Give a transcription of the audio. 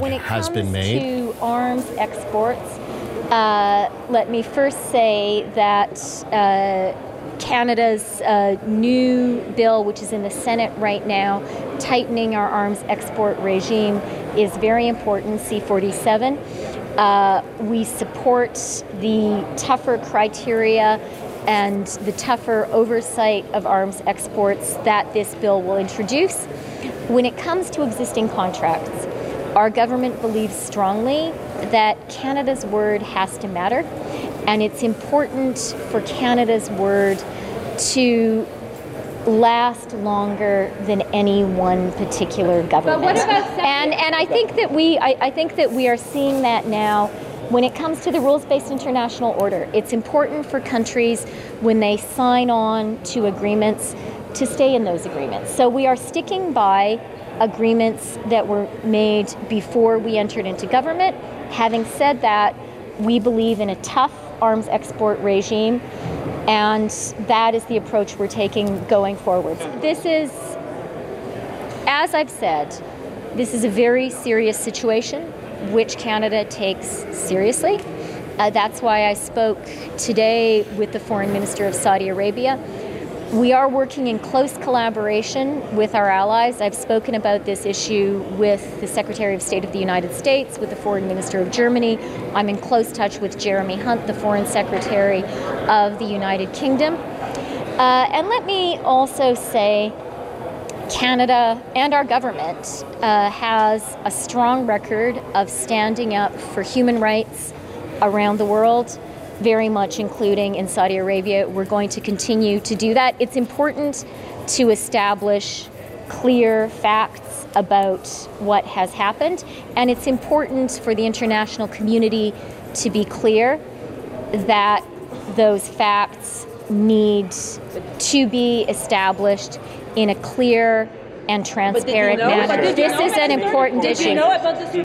when it has comes been made. to arms exports, uh, let me first say that uh, Canada's uh, new bill, which is in the Senate right now, tightening our arms export regime, is very important. C47. Uh, we support the tougher criteria and the tougher oversight of arms exports that this bill will introduce. When it comes to existing contracts, our government believes strongly that Canada's word has to matter, and it's important for Canada's word to last longer than any one particular government. and and I think that we I, I think that we are seeing that now when it comes to the rules-based international order. It's important for countries when they sign on to agreements to stay in those agreements. So we are sticking by agreements that were made before we entered into government. Having said that, we believe in a tough arms export regime, and that is the approach we're taking going forward. This is, as I've said, this is a very serious situation which Canada takes seriously. Uh, that's why I spoke today with the foreign minister of Saudi Arabia. We are working in close collaboration with our allies. I've spoken about this issue with the Secretary of State of the United States, with the Foreign Minister of Germany. I'm in close touch with Jeremy Hunt, the Foreign Secretary of the United Kingdom. Uh, and let me also say, Canada and our government uh, has a strong record of standing up for human rights around the world very much including in Saudi Arabia. We're going to continue to do that. It's important to establish clear facts about what has happened, and it's important for the international community to be clear that those facts need to be established in a clear and transparent know- manner. This is an important issue.